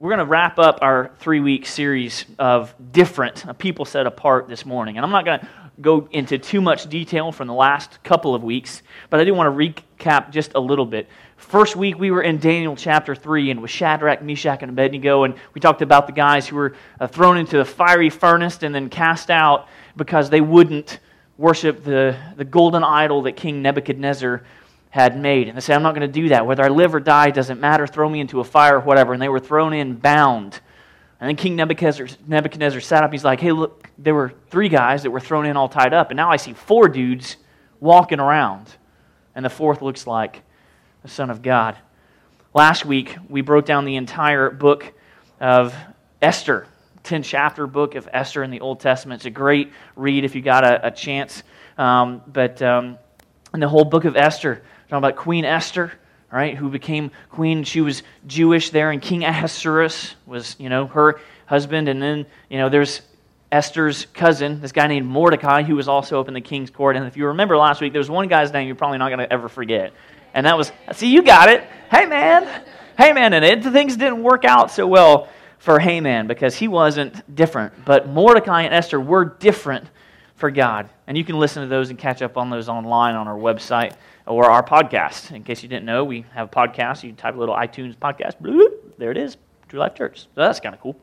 we're going to wrap up our three week series of different people set apart this morning. And I'm not going to go into too much detail from the last couple of weeks, but I do want to recap just a little bit. First week, we were in Daniel chapter 3 and with Shadrach, Meshach, and Abednego, and we talked about the guys who were uh, thrown into the fiery furnace and then cast out because they wouldn't worship the, the golden idol that King Nebuchadnezzar had made. And they said, I'm not going to do that. Whether I live or die doesn't matter. Throw me into a fire or whatever. And they were thrown in bound. And then King Nebuchadnezzar, Nebuchadnezzar sat up. He's like, hey, look, there were three guys that were thrown in all tied up. And now I see four dudes walking around. And the fourth looks like the Son of God. Last week, we broke down the entire book of Esther, 10 chapter book of Esther in the Old Testament. It's a great read if you got a, a chance. Um, but um, in the whole book of Esther, talking about Queen Esther, right, who became queen. She was Jewish there, and King Ahasuerus was, you know, her husband. And then, you know, there's Esther's cousin, this guy named Mordecai, who was also up in the king's court. And if you remember last week, there was one guy's name you're probably not going to ever forget. And that was, see, you got it. Haman. Hey, man. And it, things didn't work out so well for Haman because he wasn't different. But Mordecai and Esther were different for God. And you can listen to those and catch up on those online on our website or our podcast. In case you didn't know, we have a podcast. You type a little iTunes podcast, there it is, True Life Church. So that's kind of cool.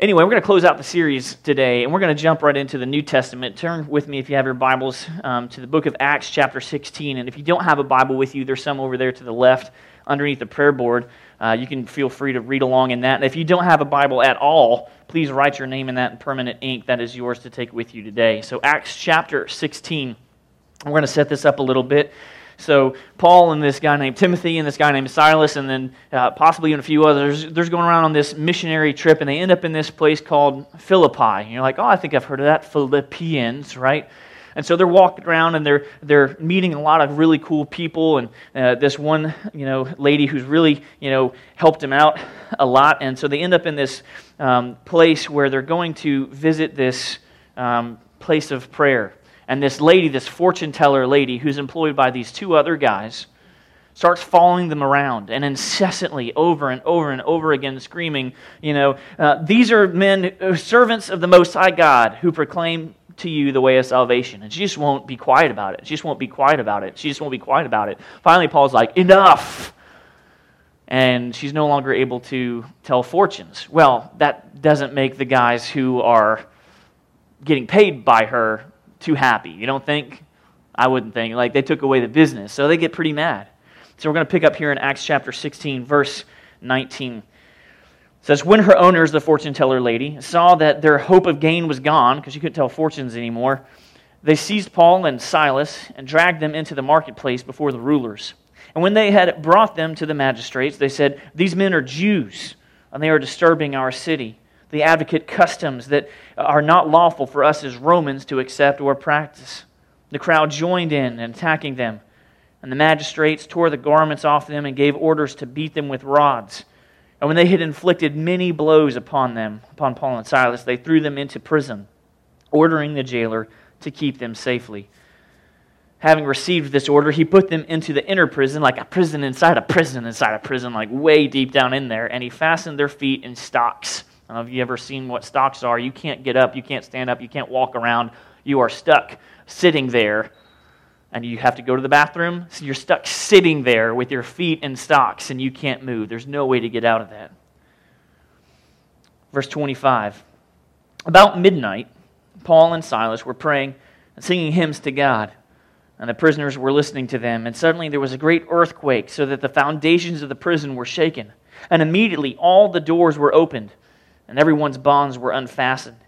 Anyway, we're going to close out the series today, and we're going to jump right into the New Testament. Turn with me, if you have your Bibles, um, to the book of Acts, chapter 16. And if you don't have a Bible with you, there's some over there to the left underneath the prayer board. Uh, you can feel free to read along in that. And if you don't have a Bible at all, please write your name in that in permanent ink. That is yours to take with you today. So, Acts chapter 16. We're going to set this up a little bit. So Paul and this guy named Timothy and this guy named Silas and then uh, possibly even a few others, they're going around on this missionary trip and they end up in this place called Philippi. And you're like, oh, I think I've heard of that, Philippians, right? And so they're walking around and they're, they're meeting a lot of really cool people. And uh, this one, you know, lady who's really, you know, helped them out a lot. And so they end up in this um, place where they're going to visit this um, place of prayer. And this lady, this fortune teller lady, who's employed by these two other guys, starts following them around and incessantly over and over and over again screaming, you know, uh, these are men, uh, servants of the Most High God, who proclaim to you the way of salvation. And she just won't be quiet about it. She just won't be quiet about it. She just won't be quiet about it. Finally, Paul's like, enough! And she's no longer able to tell fortunes. Well, that doesn't make the guys who are getting paid by her too happy. You don't think? I wouldn't think. Like they took away the business. So they get pretty mad. So we're going to pick up here in Acts chapter 16, verse 19. It says, When her owners, the fortune teller lady, saw that their hope of gain was gone, because you couldn't tell fortunes anymore, they seized Paul and Silas and dragged them into the marketplace before the rulers. And when they had brought them to the magistrates, they said, These men are Jews, and they are disturbing our city the advocate customs that are not lawful for us as Romans to accept or practice. The crowd joined in in attacking them, and the magistrates tore the garments off them and gave orders to beat them with rods. And when they had inflicted many blows upon them, upon Paul and Silas, they threw them into prison, ordering the jailer to keep them safely. Having received this order, he put them into the inner prison, like a prison inside a prison inside a prison, like way deep down in there, and he fastened their feet in stocks I don't know if you've ever seen what stocks are. You can't get up, you can't stand up, you can't walk around. You are stuck sitting there, and you have to go to the bathroom. So you're stuck sitting there with your feet in stocks, and you can't move. There's no way to get out of that. Verse 25. About midnight, Paul and Silas were praying and singing hymns to God, and the prisoners were listening to them. And suddenly there was a great earthquake, so that the foundations of the prison were shaken. And immediately all the doors were opened and everyone's bonds were unfastened.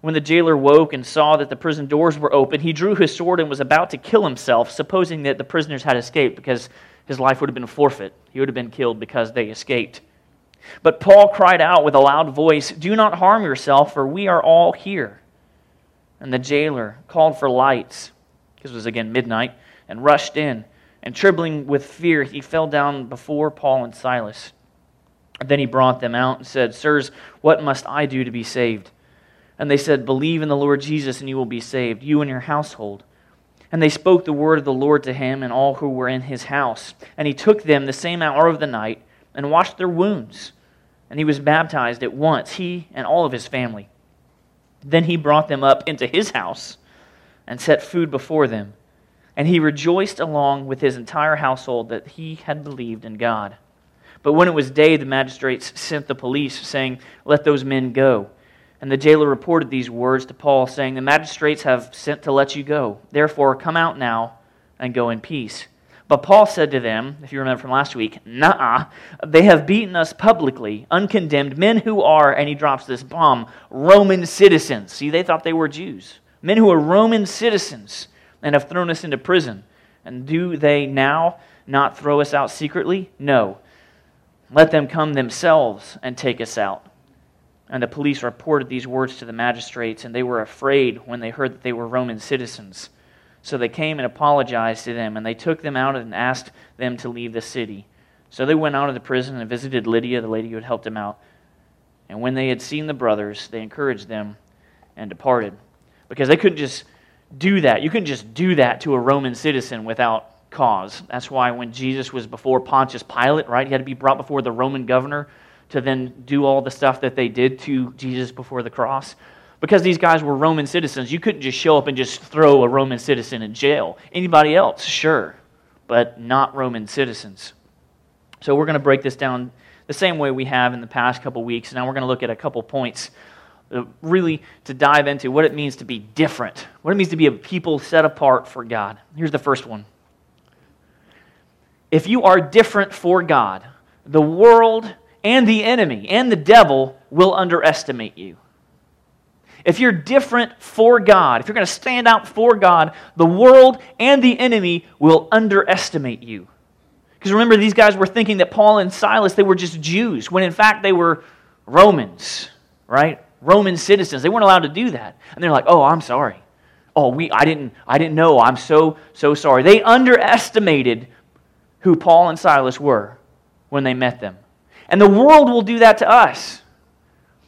When the jailer woke and saw that the prison doors were open, he drew his sword and was about to kill himself, supposing that the prisoners had escaped because his life would have been forfeit. He would have been killed because they escaped. But Paul cried out with a loud voice, Do not harm yourself, for we are all here. And the jailer called for lights, because it was again midnight, and rushed in. And trembling with fear, he fell down before Paul and Silas. Then he brought them out and said, Sirs, what must I do to be saved? And they said, Believe in the Lord Jesus, and you will be saved, you and your household. And they spoke the word of the Lord to him and all who were in his house. And he took them the same hour of the night and washed their wounds. and he was baptized at once, he and all of his family. Then he brought them up into his house and set food before them. And he rejoiced along with his entire household that he had believed in God. But when it was day, the magistrates sent the police, saying, Let those men go. And the jailer reported these words to Paul, saying, The magistrates have sent to let you go. Therefore, come out now and go in peace. But Paul said to them, if you remember from last week, Nah, they have beaten us publicly, uncondemned, men who are, and he drops this bomb, Roman citizens. See, they thought they were Jews. Men who are Roman citizens and have thrown us into prison. And do they now not throw us out secretly? No. Let them come themselves and take us out. And the police reported these words to the magistrates, and they were afraid when they heard that they were Roman citizens. So they came and apologized to them, and they took them out and asked them to leave the city. So they went out of the prison and visited Lydia, the lady who had helped them out. And when they had seen the brothers, they encouraged them and departed. Because they couldn't just do that. You couldn't just do that to a Roman citizen without cause. That's why when Jesus was before Pontius Pilate, right, he had to be brought before the Roman governor to then do all the stuff that they did to Jesus before the cross because these guys were Roman citizens, you couldn't just show up and just throw a Roman citizen in jail. Anybody else, sure, but not Roman citizens. So we're going to break this down the same way we have in the past couple weeks. Now we're going to look at a couple points uh, really to dive into what it means to be different, what it means to be a people set apart for God. Here's the first one. If you are different for God, the world and the enemy and the devil will underestimate you. If you're different for God, if you're going to stand out for God, the world and the enemy will underestimate you. Because remember, these guys were thinking that Paul and Silas, they were just Jews, when in fact they were Romans, right? Roman citizens. They weren't allowed to do that. And they're like, oh, I'm sorry. Oh, we, I, didn't, I didn't know. I'm so, so sorry. They underestimated who Paul and Silas were when they met them. And the world will do that to us.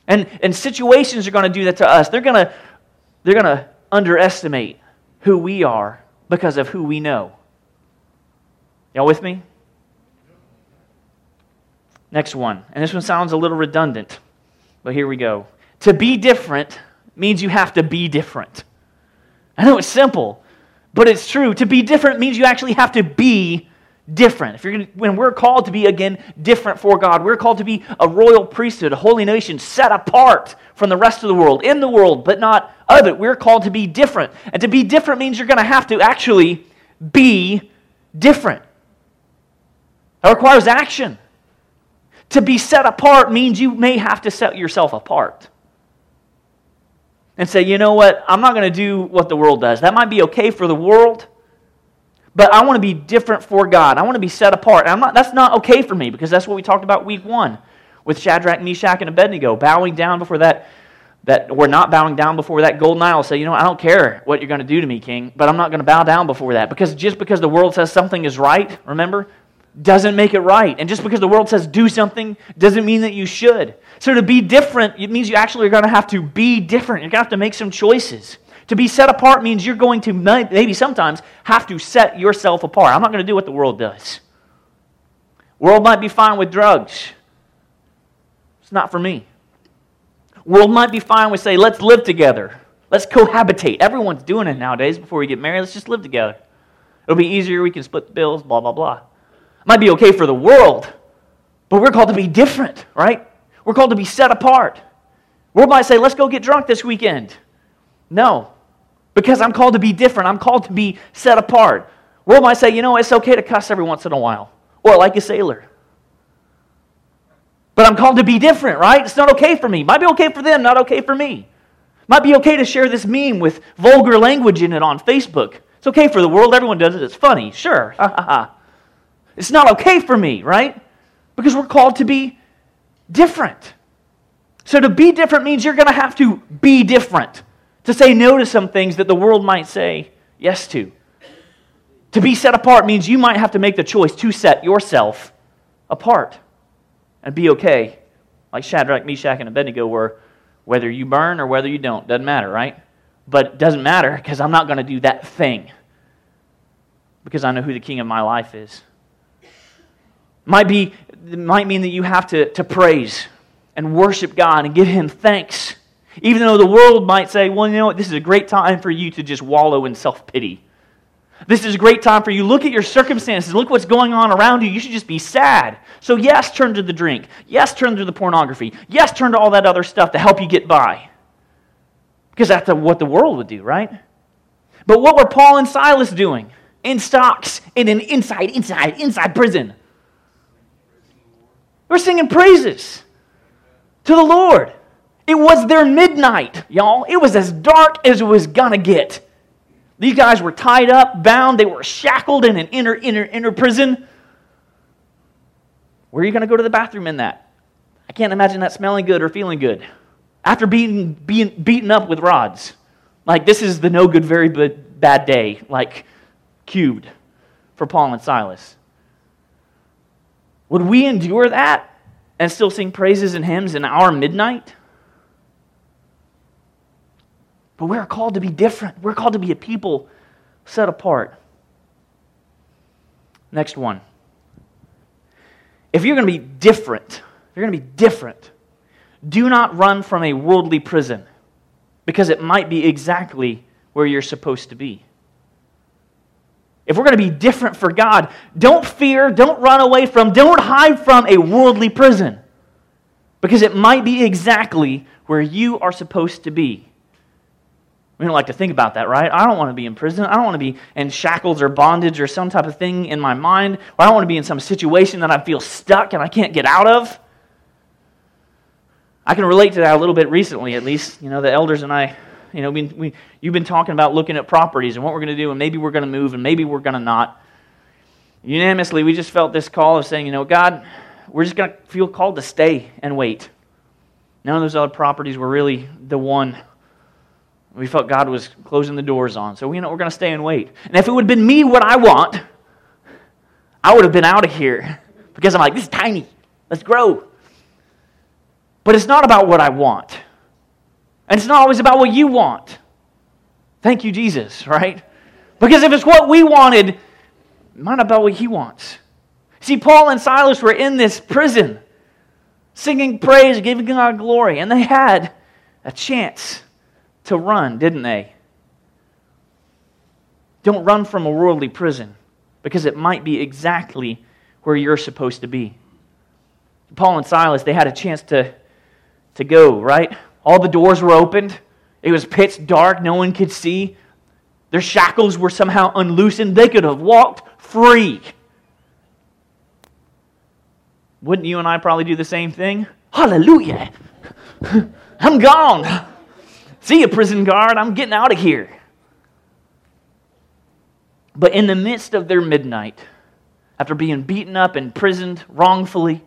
And, and situations are going to do that to us. They're going to, they're going to underestimate who we are because of who we know. Y'all with me? Next one. And this one sounds a little redundant, but here we go. To be different means you have to be different. I know it's simple, but it's true. To be different means you actually have to be different. If you're gonna, when we're called to be again different for God, we're called to be a royal priesthood, a holy nation set apart from the rest of the world, in the world, but not of it. We're called to be different. And to be different means you're going to have to actually be different. That requires action. To be set apart means you may have to set yourself apart. And say, you know what? I'm not going to do what the world does. That might be okay for the world, but I want to be different for God. I want to be set apart. Not, that's not okay for me because that's what we talked about week one with Shadrach, Meshach, and Abednego, bowing down before that, that we're not bowing down before that golden idol. Say, you know, I don't care what you're going to do to me, king, but I'm not going to bow down before that. Because just because the world says something is right, remember, doesn't make it right. And just because the world says do something doesn't mean that you should. So to be different, it means you actually are going to have to be different. You're going to have to make some choices. To be set apart means you're going to maybe sometimes have to set yourself apart. I'm not going to do what the world does. World might be fine with drugs. It's not for me. World might be fine with say, let's live together. Let's cohabitate. Everyone's doing it nowadays before we get married. Let's just live together. It'll be easier. We can split the bills, blah, blah, blah. Might be okay for the world, but we're called to be different, right? We're called to be set apart. World might say, let's go get drunk this weekend. No, because I'm called to be different. I'm called to be set apart. World might say, you know, it's okay to cuss every once in a while, or like a sailor. But I'm called to be different, right? It's not okay for me. Might be okay for them, not okay for me. Might be okay to share this meme with vulgar language in it on Facebook. It's okay for the world. Everyone does it. It's funny. Sure. it's not okay for me, right? Because we're called to be different. So to be different means you're going to have to be different to say no to some things that the world might say yes to. To be set apart means you might have to make the choice to set yourself apart and be okay, like Shadrach, Meshach, and Abednego were, whether you burn or whether you don't. Doesn't matter, right? But it doesn't matter because I'm not going to do that thing because I know who the king of my life is. Might, be, might mean that you have to, to praise and worship God and give Him thanks. Even though the world might say, well, you know what, this is a great time for you to just wallow in self pity. This is a great time for you. Look at your circumstances. Look what's going on around you. You should just be sad. So, yes, turn to the drink. Yes, turn to the pornography. Yes, turn to all that other stuff to help you get by. Because that's what the world would do, right? But what were Paul and Silas doing? In stocks, in an inside, inside, inside prison. They were singing praises to the Lord. It was their midnight, y'all. It was as dark as it was gonna get. These guys were tied up, bound, they were shackled in an inner, inner, inner prison. Where are you gonna go to the bathroom in that? I can't imagine that smelling good or feeling good. After being, being beaten up with rods. Like, this is the no good, very bad day, like, cubed for Paul and Silas. Would we endure that and still sing praises and hymns in our midnight? But we're called to be different. We're called to be a people set apart. Next one. If you're going to be different, if you're going to be different, do not run from a worldly prison because it might be exactly where you're supposed to be. If we're going to be different for God, don't fear, don't run away from, don't hide from a worldly prison because it might be exactly where you are supposed to be. We don't like to think about that, right? I don't want to be in prison. I don't want to be in shackles or bondage or some type of thing in my mind. Or I don't want to be in some situation that I feel stuck and I can't get out of. I can relate to that a little bit recently, at least. You know, the elders and I, you know, we, we, you've been talking about looking at properties and what we're going to do, and maybe we're going to move, and maybe we're going to not. Unanimously, we just felt this call of saying, you know, God, we're just going to feel called to stay and wait. None of those other properties were really the one we felt God was closing the doors on. So, you know, we're going to stay and wait. And if it would have been me what I want, I would have been out of here because I'm like, this is tiny. Let's grow. But it's not about what I want. And it's not always about what you want. Thank you, Jesus, right? Because if it's what we wanted, it might not about what he wants. See, Paul and Silas were in this prison, singing praise, giving God glory, and they had a chance to run, didn't they? Don't run from a worldly prison because it might be exactly where you're supposed to be. Paul and Silas, they had a chance to, to go, right? All the doors were opened. It was pitch dark. No one could see. Their shackles were somehow unloosened. They could have walked free. Wouldn't you and I probably do the same thing? Hallelujah! I'm gone. See you, prison guard, I'm getting out of here. But in the midst of their midnight, after being beaten up, and imprisoned wrongfully,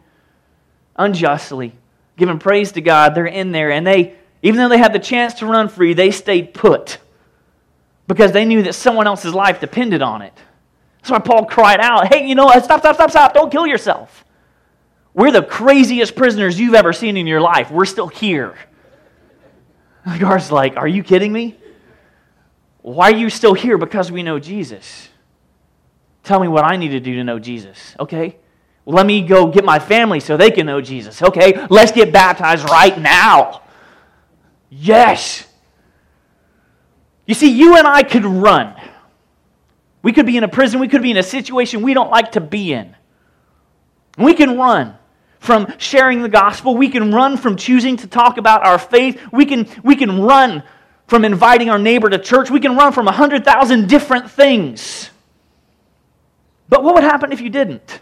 unjustly, giving praise to God, they're in there, and they, even though they had the chance to run free, they stayed put because they knew that someone else's life depended on it. That's why Paul cried out, Hey, you know, what? stop, stop, stop, stop, don't kill yourself. We're the craziest prisoners you've ever seen in your life. We're still here. Guard's like, Are you kidding me? Why are you still here? Because we know Jesus. Tell me what I need to do to know Jesus. Okay? Let me go get my family so they can know Jesus. Okay? Let's get baptized right now. Yes. You see, you and I could run. We could be in a prison. We could be in a situation we don't like to be in. We can run from sharing the gospel. We can run from choosing to talk about our faith. We can, we can run from inviting our neighbor to church. We can run from 100,000 different things. But what would happen if you didn't?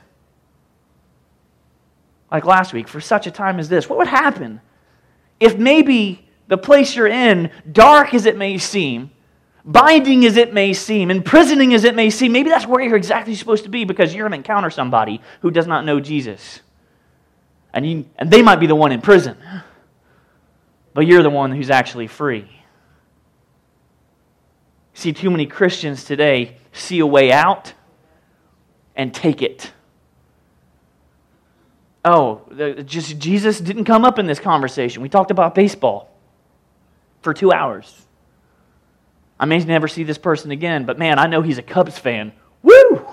Like last week, for such a time as this, what would happen if maybe the place you're in, dark as it may seem, binding as it may seem, imprisoning as it may seem, maybe that's where you're exactly supposed to be because you're going to encounter somebody who does not know Jesus? And, you, and they might be the one in prison, but you're the one who's actually free. See, too many Christians today see a way out and take it. Oh, the, just Jesus didn't come up in this conversation. We talked about baseball for two hours. I may never see this person again, but man, I know he's a Cubs fan. Woo!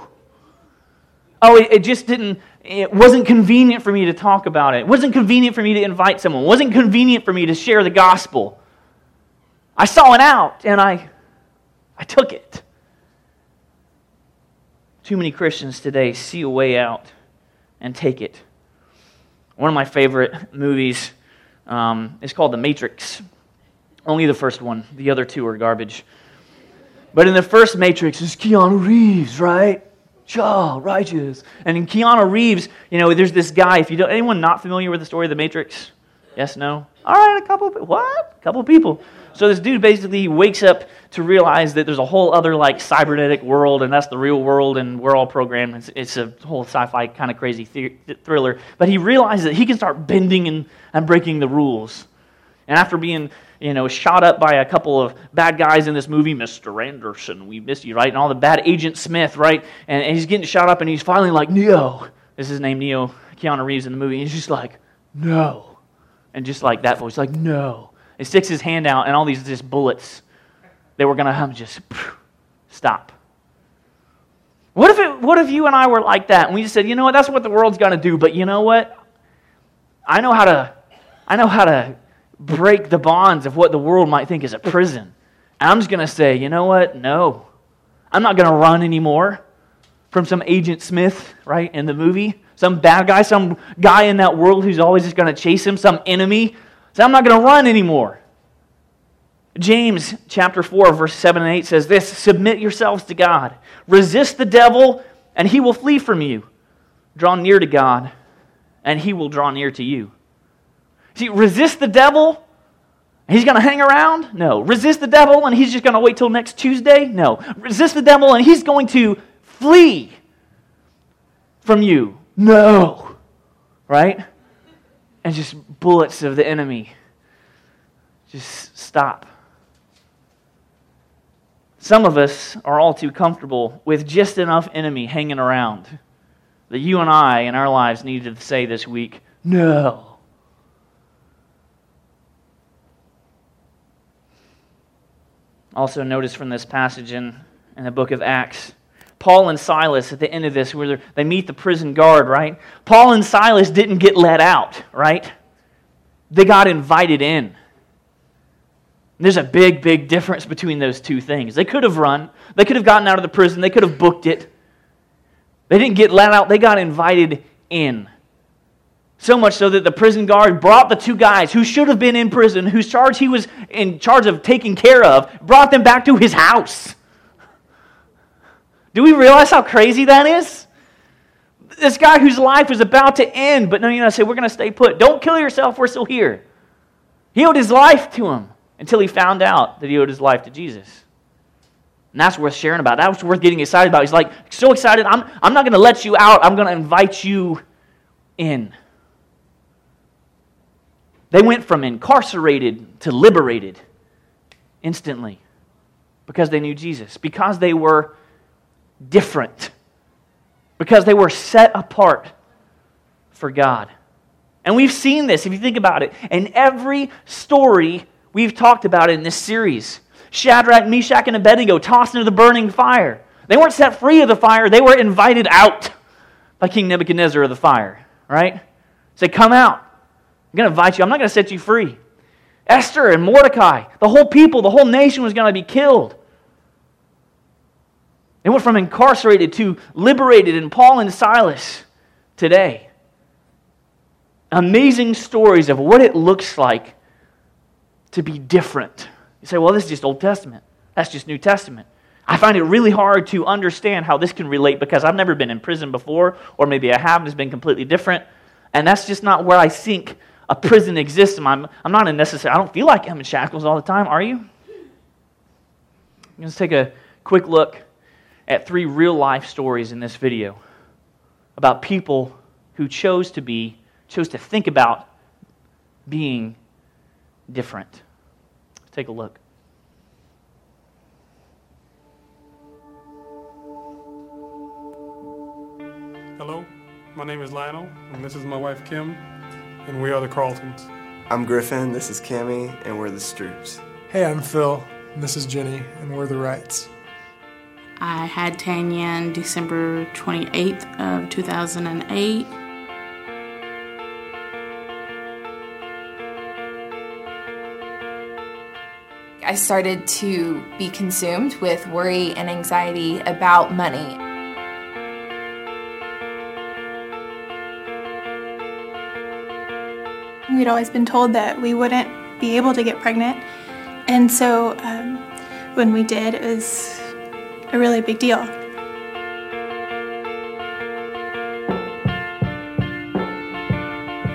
Oh, it, it just didn't, it wasn't convenient for me to talk about it. It wasn't convenient for me to invite someone. It wasn't convenient for me to share the gospel. I saw it out and I, I took it. Too many Christians today see a way out and take it. One of my favorite movies um, is called The Matrix. Only the first one, the other two are garbage. But in the first Matrix, it's Keanu Reeves, right? Shaw, righteous. And in Keanu Reeves, you know, there's this guy. If you don't, anyone not familiar with the story of the Matrix? Yes, no? All right, a couple. What? A couple people. So this dude basically wakes up to realize that there's a whole other like cybernetic world, and that's the real world, and we're all programmed. It's, it's a whole sci-fi kind of crazy th- thriller. But he realizes that he can start bending and, and breaking the rules. And after being you know, shot up by a couple of bad guys in this movie, Mr. Anderson, we miss you, right? And all the bad Agent Smith, right? And, and he's getting shot up, and he's finally like, Neo. This is his name, Neo, Keanu Reeves in the movie. And he's just like, no. And just like that voice, like, no. He sticks his hand out, and all these just bullets that were going to hum just stop. What if, it, what if you and I were like that, and we just said, you know what, that's what the world's going to do, but you know what? I know how to, I know how to break the bonds of what the world might think is a prison. And I'm just going to say, you know what? No. I'm not going to run anymore from some Agent Smith, right, in the movie. Some bad guy, some guy in that world who's always just going to chase him, some enemy. So I'm not going to run anymore. James chapter 4, verse 7 and 8 says this Submit yourselves to God, resist the devil, and he will flee from you. Draw near to God, and he will draw near to you. See, resist the devil, he's going to hang around? No. Resist the devil and he's just going to wait till next Tuesday? No. Resist the devil and he's going to flee from you? No. Right? And just bullets of the enemy. Just stop. Some of us are all too comfortable with just enough enemy hanging around that you and I in our lives needed to say this week, no. Also, notice from this passage in, in the book of Acts, Paul and Silas at the end of this, where they meet the prison guard, right? Paul and Silas didn't get let out, right? They got invited in. There's a big, big difference between those two things. They could have run, they could have gotten out of the prison, they could have booked it. They didn't get let out, they got invited in. So much so that the prison guard brought the two guys who should have been in prison, whose charge he was in charge of taking care of, brought them back to his house. Do we realize how crazy that is? This guy whose life was about to end, but no, you know, say, we're going to stay put. Don't kill yourself, we're still here. He owed his life to him until he found out that he owed his life to Jesus. And that's worth sharing about. That's worth getting excited about. He's like, so excited, I'm, I'm not going to let you out, I'm going to invite you in. They went from incarcerated to liberated instantly because they knew Jesus, because they were different, because they were set apart for God. And we've seen this, if you think about it, in every story we've talked about in this series. Shadrach, Meshach, and Abednego tossed into the burning fire. They weren't set free of the fire, they were invited out by King Nebuchadnezzar of the fire, right? Say, come out. I'm going to invite you. I'm not going to set you free. Esther and Mordecai, the whole people, the whole nation was going to be killed. They went from incarcerated to liberated in Paul and Silas today. Amazing stories of what it looks like to be different. You say, well, this is just Old Testament. That's just New Testament. I find it really hard to understand how this can relate because I've never been in prison before, or maybe I have, and it's been completely different. And that's just not where I think a prison exists. I'm, I'm not a necessary, I don't feel like I'm in shackles all the time, are you? Let's take a quick look at three real life stories in this video about people who chose to be, chose to think about being different. Let's take a look. Hello, my name is Lionel, and this is my wife Kim and we are the Carltons. I'm Griffin, this is Cami, and we're the Stroups. Hey, I'm Phil, and this is Jenny, and we're the Wrights. I had Tanya on December 28th of 2008. I started to be consumed with worry and anxiety about money. We'd always been told that we wouldn't be able to get pregnant, and so um, when we did, it was a really big deal.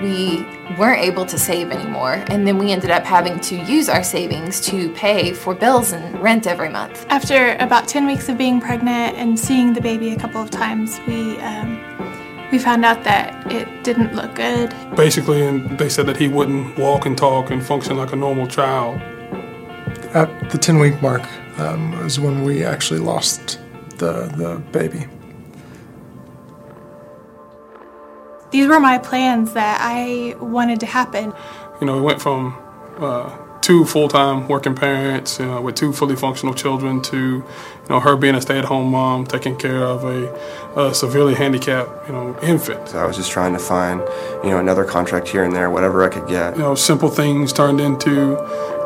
We weren't able to save anymore, and then we ended up having to use our savings to pay for bills and rent every month. After about 10 weeks of being pregnant and seeing the baby a couple of times, we um, we found out that it didn't look good. Basically, and they said that he wouldn't walk and talk and function like a normal child. At the 10 week mark um, was when we actually lost the, the baby. These were my plans that I wanted to happen. You know, we went from uh, two full-time working parents you know, with two fully functional children to you know her being a stay-at-home mom taking care of a, a severely handicapped you know infant so i was just trying to find you know another contract here and there whatever i could get you know simple things turned into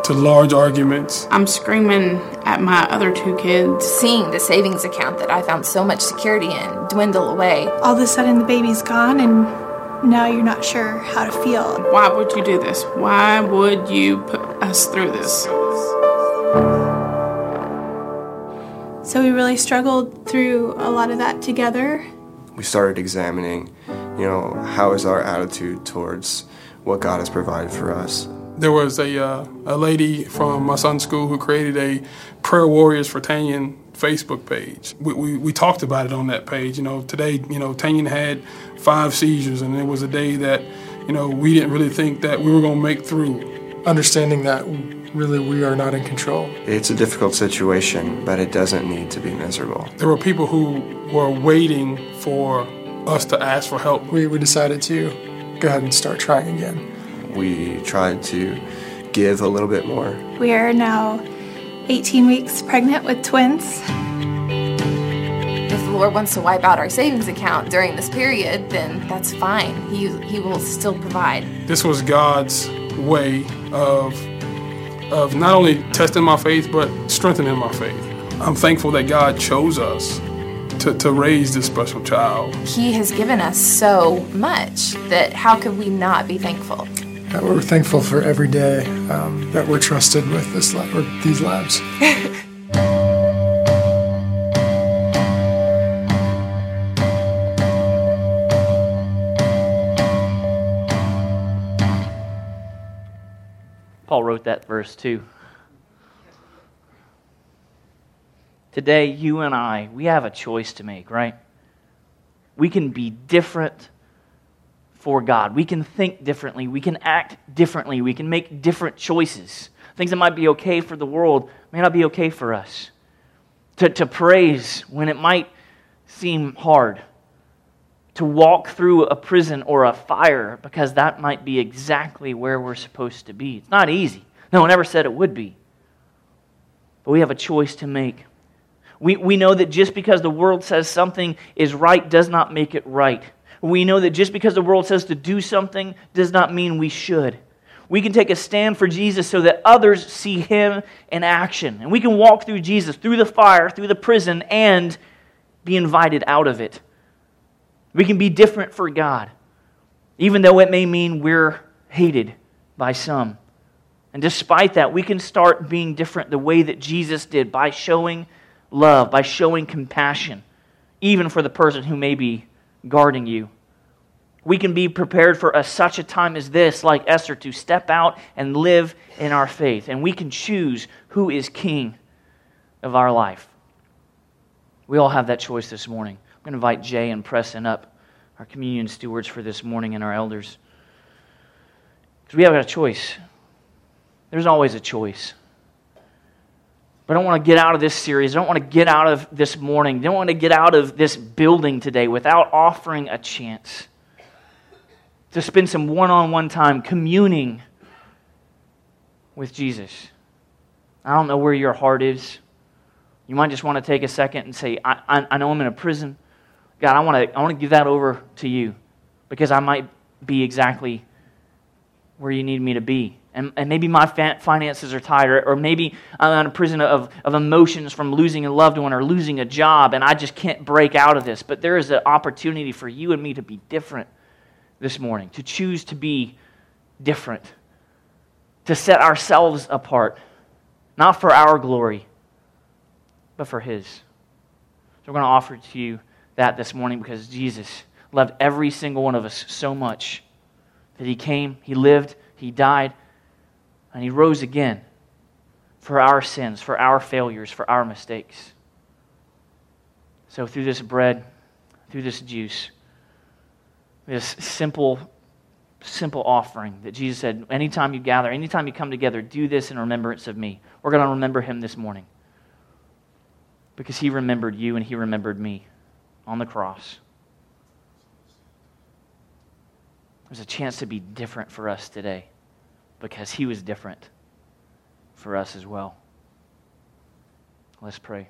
to large arguments I'm screaming at my other two kids. Seeing the savings account that I found so much security in dwindle away. All of a sudden, the baby's gone, and now you're not sure how to feel. Why would you do this? Why would you put us through this? So we really struggled through a lot of that together. we started examining you know how is our attitude towards what god has provided for us there was a, uh, a lady from my son's school who created a prayer warriors for tanyan facebook page we, we, we talked about it on that page you know today you know tanyan had five seizures and it was a day that you know we didn't really think that we were going to make through Understanding that really we are not in control. it's a difficult situation but it doesn't need to be miserable there were people who were waiting for us to ask for help We, we decided to go ahead and start trying again. we tried to give a little bit more We are now 18 weeks pregnant with twins. If the Lord wants to wipe out our savings account during this period, then that's fine. He, he will still provide. this was god's way of of not only testing my faith but strengthening my faith i'm thankful that god chose us to, to raise this special child He has given us so much that how could we not be thankful? Uh, we're thankful for every day um, that we're trusted with this lab, or these labs. Paul wrote that verse too. Today, you and I, we have a choice to make, right? We can be different for God. We can think differently. We can act differently. We can make different choices. Things that might be okay for the world may not be okay for us. To, to praise when it might seem hard. To walk through a prison or a fire because that might be exactly where we're supposed to be. It's not easy. No one ever said it would be. But we have a choice to make. We, we know that just because the world says something is right does not make it right. We know that just because the world says to do something does not mean we should. We can take a stand for Jesus so that others see him in action. And we can walk through Jesus, through the fire, through the prison, and be invited out of it. We can be different for God, even though it may mean we're hated by some. And despite that, we can start being different the way that Jesus did by showing love, by showing compassion, even for the person who may be guarding you. We can be prepared for a, such a time as this, like Esther, to step out and live in our faith. And we can choose who is king of our life. We all have that choice this morning. I'm going to invite Jay and Preston up, our communion stewards for this morning and our elders. Because we have a choice. There's always a choice. But I don't want to get out of this series. I don't want to get out of this morning. I don't want to get out of this building today without offering a chance to spend some one on one time communing with Jesus. I don't know where your heart is. You might just want to take a second and say, I, I, I know I'm in a prison. God, I want to I want to give that over to you because I might be exactly where you need me to be. And, and maybe my finances are tight, or, or maybe I'm in a prison of, of emotions from losing a loved one or losing a job, and I just can't break out of this. But there is an opportunity for you and me to be different this morning, to choose to be different, to set ourselves apart, not for our glory, but for His. So we're going to offer it to you that this morning because Jesus loved every single one of us so much that He came, He lived, He died, and He rose again for our sins, for our failures, for our mistakes. So through this bread, through this juice, this simple, simple offering that Jesus said, anytime you gather, anytime you come together, do this in remembrance of me. We're going to remember him this morning because he remembered you and he remembered me on the cross. There's a chance to be different for us today because he was different for us as well. Let's pray.